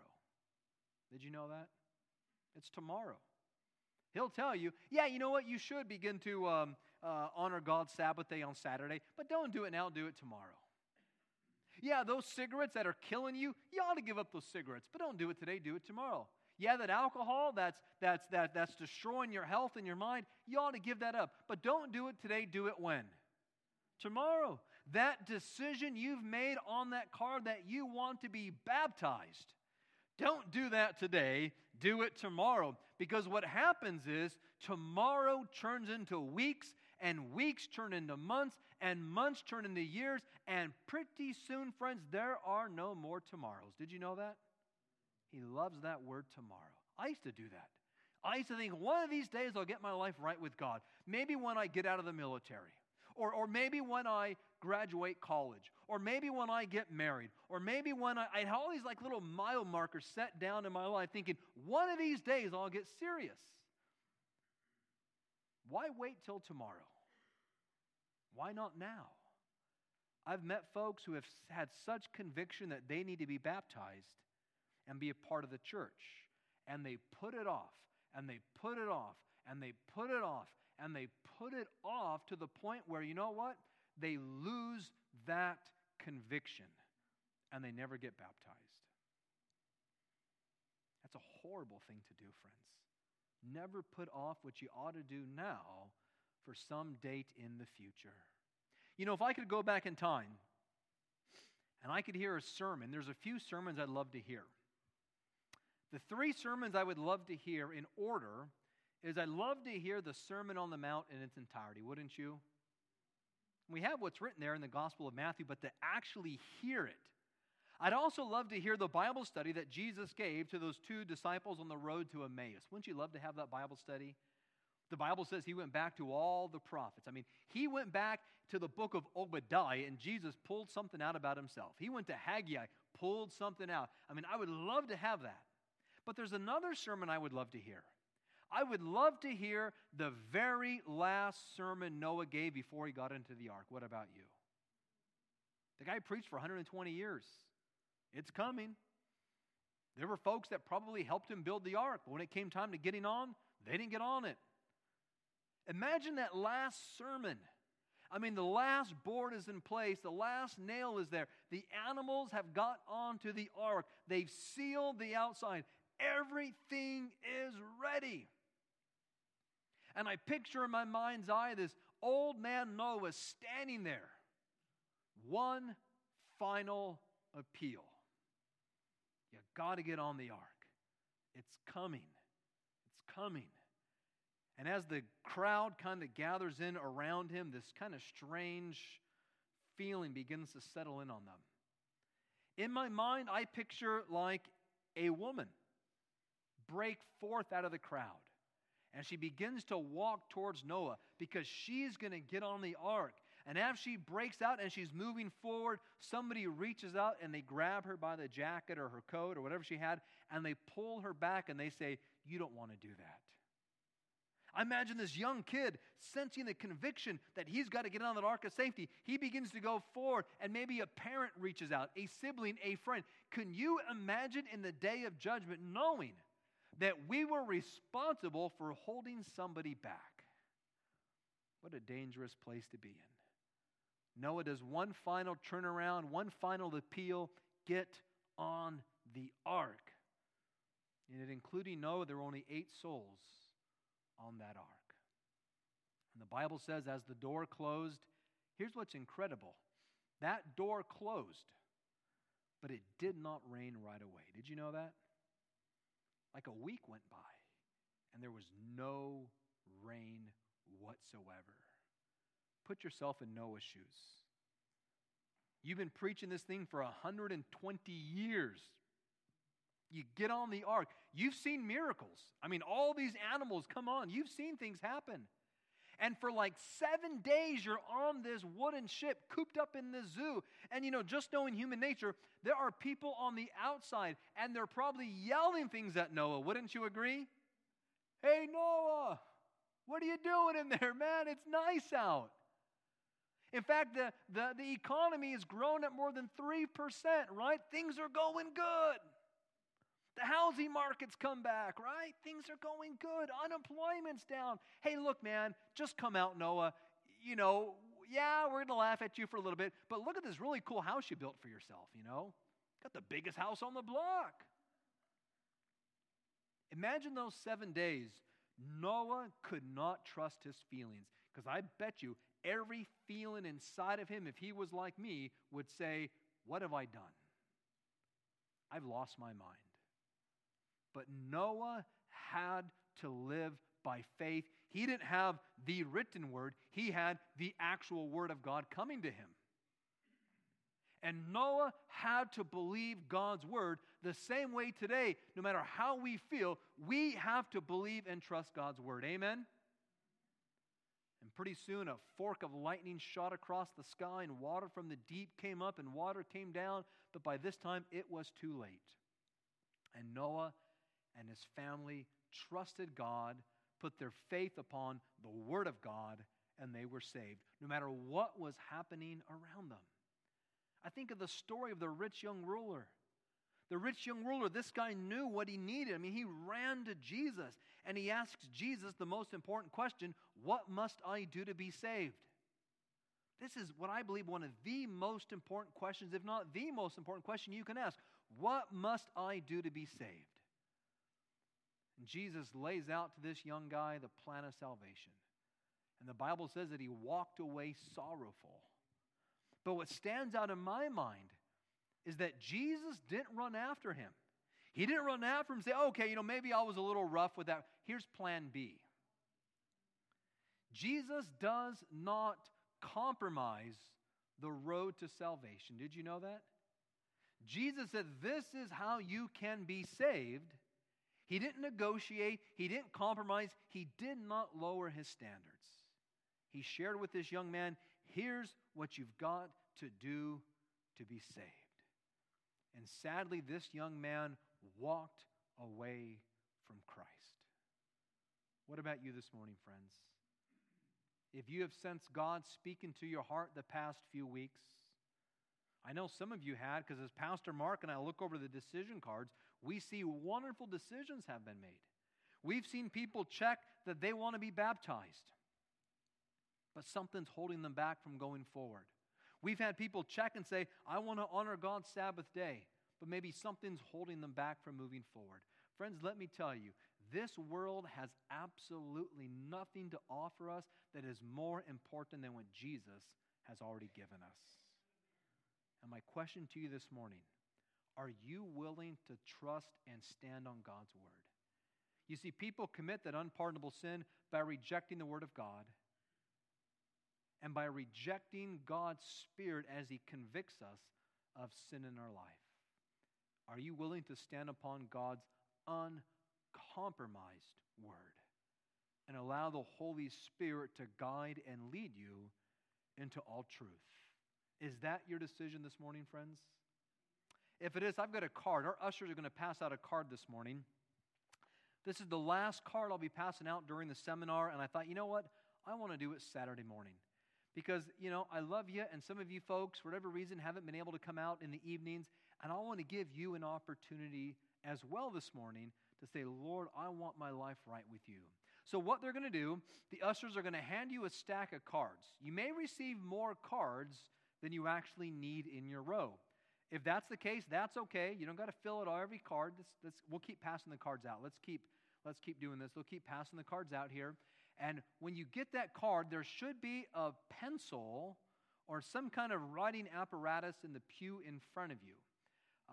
Did you know that? It's tomorrow. He'll tell you, yeah, you know what? You should begin to um, uh, honor God's Sabbath day on Saturday, but don't do it now, do it tomorrow. Yeah, those cigarettes that are killing you, you ought to give up those cigarettes, but don't do it today, do it tomorrow. Yeah, that alcohol that's, that's, that, that's destroying your health and your mind, you ought to give that up. But don't do it today, do it when? Tomorrow that decision you've made on that card that you want to be baptized. Don't do that today, do it tomorrow. Because what happens is tomorrow turns into weeks, and weeks turn into months, and months turn into years, and pretty soon, friends, there are no more tomorrows. Did you know that? He loves that word tomorrow. I used to do that. I used to think one of these days I'll get my life right with God. Maybe when I get out of the military. Or, or maybe when I graduate college, or maybe when I get married, or maybe when I, I had all these like little mile markers set down in my life, thinking, one of these days I'll get serious. Why wait till tomorrow? Why not now? I've met folks who have had such conviction that they need to be baptized and be a part of the church, and they put it off, and they put it off, and they put it off, and they put it off to the point where, you know what? They lose that conviction and they never get baptized. That's a horrible thing to do, friends. Never put off what you ought to do now for some date in the future. You know, if I could go back in time and I could hear a sermon, there's a few sermons I'd love to hear. The three sermons I would love to hear in order is I'd love to hear the Sermon on the Mount in its entirety, wouldn't you? We have what's written there in the Gospel of Matthew, but to actually hear it. I'd also love to hear the Bible study that Jesus gave to those two disciples on the road to Emmaus. Wouldn't you love to have that Bible study? The Bible says he went back to all the prophets. I mean, he went back to the book of Obadiah, and Jesus pulled something out about himself. He went to Haggai, pulled something out. I mean, I would love to have that. But there's another sermon I would love to hear. I would love to hear the very last sermon Noah gave before he got into the ark. What about you? The guy preached for 120 years. It's coming. There were folks that probably helped him build the ark, but when it came time to getting on, they didn't get on it. Imagine that last sermon. I mean, the last board is in place, the last nail is there. The animals have got onto the ark, they've sealed the outside. Everything is ready. And I picture in my mind's eye this old man Noah standing there. One final appeal. You got to get on the ark. It's coming. It's coming. And as the crowd kind of gathers in around him, this kind of strange feeling begins to settle in on them. In my mind, I picture like a woman break forth out of the crowd. And she begins to walk towards Noah because she's going to get on the ark. And as she breaks out and she's moving forward, somebody reaches out and they grab her by the jacket or her coat or whatever she had, and they pull her back and they say, You don't want to do that. I imagine this young kid sensing the conviction that he's got to get on that ark of safety. He begins to go forward, and maybe a parent reaches out, a sibling, a friend. Can you imagine in the day of judgment knowing that we were responsible for holding somebody back? What a dangerous place to be in. Noah does one final turnaround, one final appeal get on the ark. And it including Noah, there were only eight souls on that ark. And the Bible says, as the door closed, here's what's incredible that door closed, but it did not rain right away. Did you know that? Like a week went by, and there was no rain whatsoever. Put yourself in Noah's shoes. You've been preaching this thing for 120 years. You get on the ark. You've seen miracles. I mean, all these animals, come on, you've seen things happen. And for like seven days, you're on this wooden ship, cooped up in the zoo. And you know, just knowing human nature, there are people on the outside, and they're probably yelling things at Noah. Wouldn't you agree? Hey, Noah, what are you doing in there, man? It's nice out. In fact, the, the, the economy has grown at more than 3%, right? Things are going good. The housing market's come back, right? Things are going good. Unemployment's down. Hey, look, man, just come out, Noah. You know, yeah, we're going to laugh at you for a little bit, but look at this really cool house you built for yourself, you know? Got the biggest house on the block. Imagine those seven days. Noah could not trust his feelings because I bet you every feeling inside of him, if he was like me, would say, What have I done? I've lost my mind. But Noah had to live by faith. He didn't have the written word, he had the actual word of God coming to him. And Noah had to believe God's word the same way today, no matter how we feel, we have to believe and trust God's word. Amen? And pretty soon, a fork of lightning shot across the sky, and water from the deep came up, and water came down. But by this time, it was too late. And Noah and his family trusted God, put their faith upon the Word of God, and they were saved, no matter what was happening around them. I think of the story of the rich young ruler. The rich young ruler, this guy knew what he needed. I mean, he ran to Jesus and he asks Jesus the most important question What must I do to be saved? This is what I believe one of the most important questions, if not the most important question you can ask. What must I do to be saved? And Jesus lays out to this young guy the plan of salvation. And the Bible says that he walked away sorrowful. But what stands out in my mind is that Jesus didn't run after him. He didn't run after him and say, okay, you know, maybe I was a little rough with that. Here's plan B. Jesus does not compromise the road to salvation. Did you know that? Jesus said, This is how you can be saved he didn't negotiate, he didn't compromise, he did not lower his standards. He shared with this young man here's what you've got to do to be saved. And sadly, this young man walked away from Christ. What about you this morning, friends? If you have sensed God speaking to your heart the past few weeks, I know some of you had because as Pastor Mark and I look over the decision cards, we see wonderful decisions have been made. We've seen people check that they want to be baptized, but something's holding them back from going forward. We've had people check and say, I want to honor God's Sabbath day, but maybe something's holding them back from moving forward. Friends, let me tell you, This world has absolutely nothing to offer us that is more important than what Jesus has already given us. And my question to you this morning are you willing to trust and stand on God's word? You see, people commit that unpardonable sin by rejecting the word of God and by rejecting God's Spirit as He convicts us of sin in our life. Are you willing to stand upon God's uncompromised word and allow the Holy Spirit to guide and lead you into all truth? Is that your decision this morning, friends? If it is, I've got a card. Our ushers are going to pass out a card this morning. This is the last card I'll be passing out during the seminar, and I thought, you know what? I want to do it Saturday morning because, you know, I love you, and some of you folks, for whatever reason, haven't been able to come out in the evenings. And I want to give you an opportunity as well this morning to say, Lord, I want my life right with you. So, what they're going to do, the ushers are going to hand you a stack of cards. You may receive more cards than you actually need in your row. If that's the case, that's okay. You don't got to fill it all every card. Let's, let's, we'll keep passing the cards out. Let's keep, let's keep doing this. We'll keep passing the cards out here. And when you get that card, there should be a pencil or some kind of writing apparatus in the pew in front of you.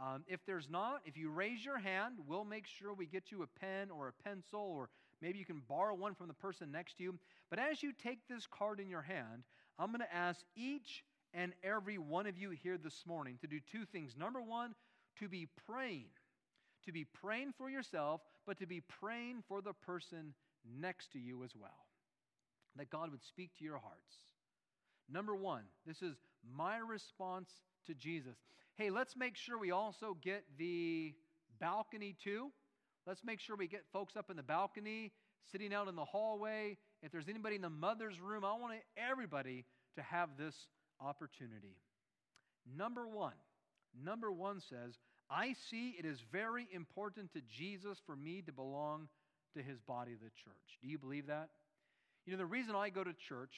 Um, if there's not, if you raise your hand, we'll make sure we get you a pen or a pencil, or maybe you can borrow one from the person next to you. But as you take this card in your hand, I'm going to ask each and every one of you here this morning to do two things. Number one, to be praying, to be praying for yourself, but to be praying for the person next to you as well. That God would speak to your hearts. Number one, this is my response to Jesus. Hey, let's make sure we also get the balcony too. Let's make sure we get folks up in the balcony, sitting out in the hallway. If there's anybody in the mother's room, I want everybody to have this opportunity. Number one, number one says, I see it is very important to Jesus for me to belong to his body, the church. Do you believe that? You know, the reason I go to church,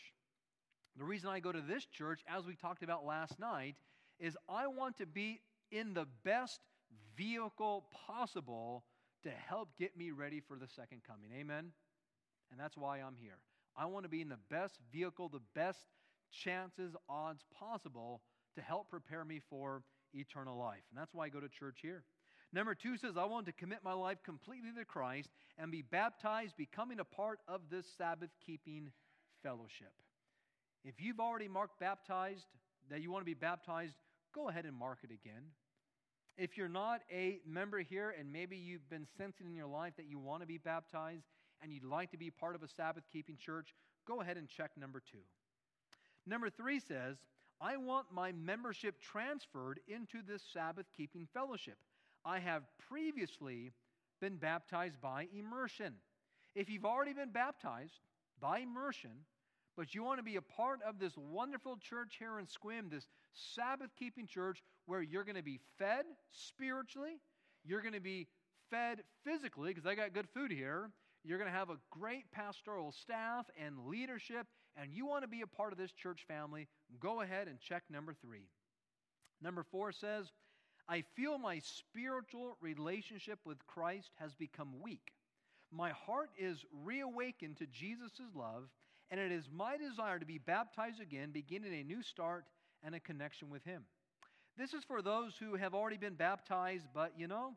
the reason I go to this church, as we talked about last night, is I want to be in the best vehicle possible to help get me ready for the second coming. Amen? And that's why I'm here. I want to be in the best vehicle, the best chances, odds possible to help prepare me for eternal life. And that's why I go to church here. Number two says, I want to commit my life completely to Christ and be baptized, becoming a part of this Sabbath keeping fellowship. If you've already marked baptized, that you want to be baptized, go ahead and mark it again. If you're not a member here and maybe you've been sensing in your life that you want to be baptized and you'd like to be part of a Sabbath keeping church, go ahead and check number two. Number three says, I want my membership transferred into this Sabbath keeping fellowship. I have previously been baptized by immersion. If you've already been baptized by immersion, but you want to be a part of this wonderful church here in Sequim, this Sabbath keeping church where you're going to be fed spiritually, you're going to be fed physically, because they got good food here. You're going to have a great pastoral staff and leadership, and you want to be a part of this church family, go ahead and check number three. Number four says, I feel my spiritual relationship with Christ has become weak. My heart is reawakened to Jesus' love, and it is my desire to be baptized again, beginning a new start and a connection with Him. This is for those who have already been baptized, but you know,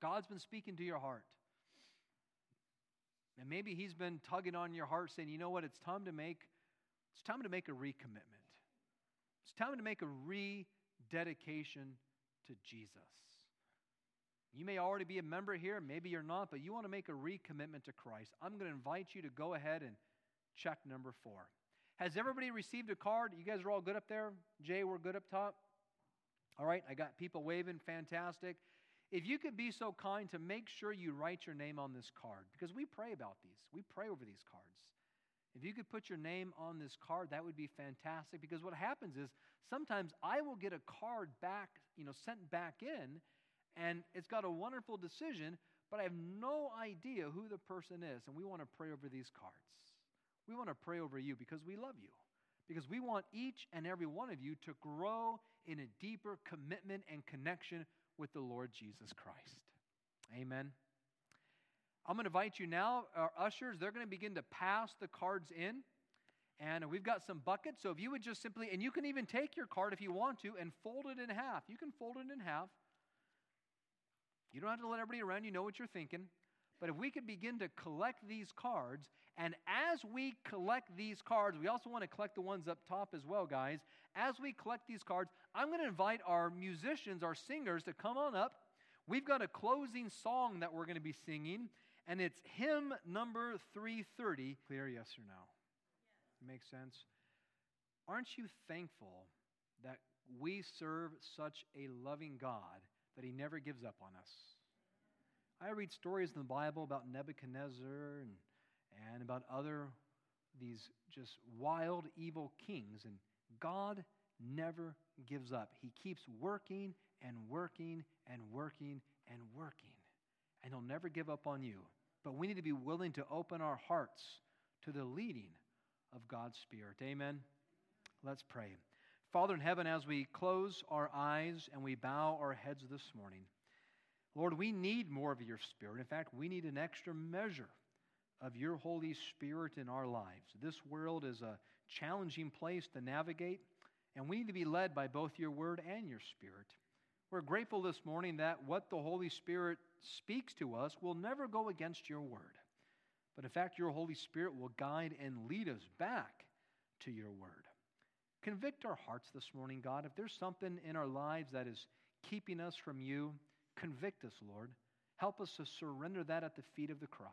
God's been speaking to your heart. And maybe He's been tugging on your heart, saying, you know what, it's time to make, it's time to make a recommitment. It's time to make a re dedication to Jesus. You may already be a member here, maybe you're not, but you want to make a recommitment to Christ. I'm going to invite you to go ahead and check number four. Has everybody received a card? You guys are all good up there? Jay, we're good up top? All right, I got people waving. Fantastic. If you could be so kind to make sure you write your name on this card, because we pray about these, we pray over these cards. If you could put your name on this card, that would be fantastic because what happens is sometimes I will get a card back, you know, sent back in, and it's got a wonderful decision, but I have no idea who the person is. And we want to pray over these cards. We want to pray over you because we love you. Because we want each and every one of you to grow in a deeper commitment and connection with the Lord Jesus Christ. Amen. I'm going to invite you now, our ushers, they're going to begin to pass the cards in. And we've got some buckets. So if you would just simply, and you can even take your card if you want to and fold it in half. You can fold it in half. You don't have to let everybody around you know what you're thinking. But if we could begin to collect these cards, and as we collect these cards, we also want to collect the ones up top as well, guys. As we collect these cards, I'm going to invite our musicians, our singers, to come on up. We've got a closing song that we're going to be singing, and it's hymn number 330. Clear, yes or no? Yes. Makes sense? Aren't you thankful that we serve such a loving God that He never gives up on us? I read stories in the Bible about Nebuchadnezzar and, and about other, these just wild, evil kings, and God never gives up. He keeps working and working and working and working, and He'll never give up on you. But we need to be willing to open our hearts to the leading of God's Spirit. Amen. Let's pray. Father in heaven, as we close our eyes and we bow our heads this morning, Lord, we need more of your Spirit. In fact, we need an extra measure of your Holy Spirit in our lives. This world is a challenging place to navigate, and we need to be led by both your Word and your Spirit. We're grateful this morning that what the Holy Spirit speaks to us will never go against your Word. But in fact, your Holy Spirit will guide and lead us back to your Word. Convict our hearts this morning, God. If there's something in our lives that is keeping us from you, Convict us, Lord. Help us to surrender that at the feet of the cross.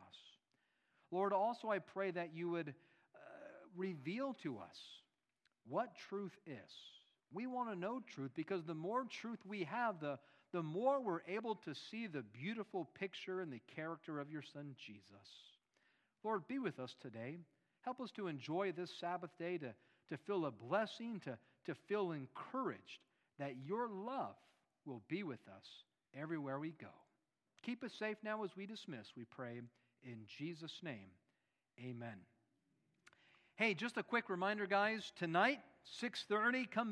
Lord, also I pray that you would uh, reveal to us what truth is. We want to know truth because the more truth we have, the, the more we're able to see the beautiful picture and the character of your Son, Jesus. Lord, be with us today. Help us to enjoy this Sabbath day, to, to feel a blessing, to, to feel encouraged that your love will be with us everywhere we go. Keep us safe now as we dismiss, we pray in Jesus' name. Amen. Hey, just a quick reminder, guys. Tonight, 6:30, come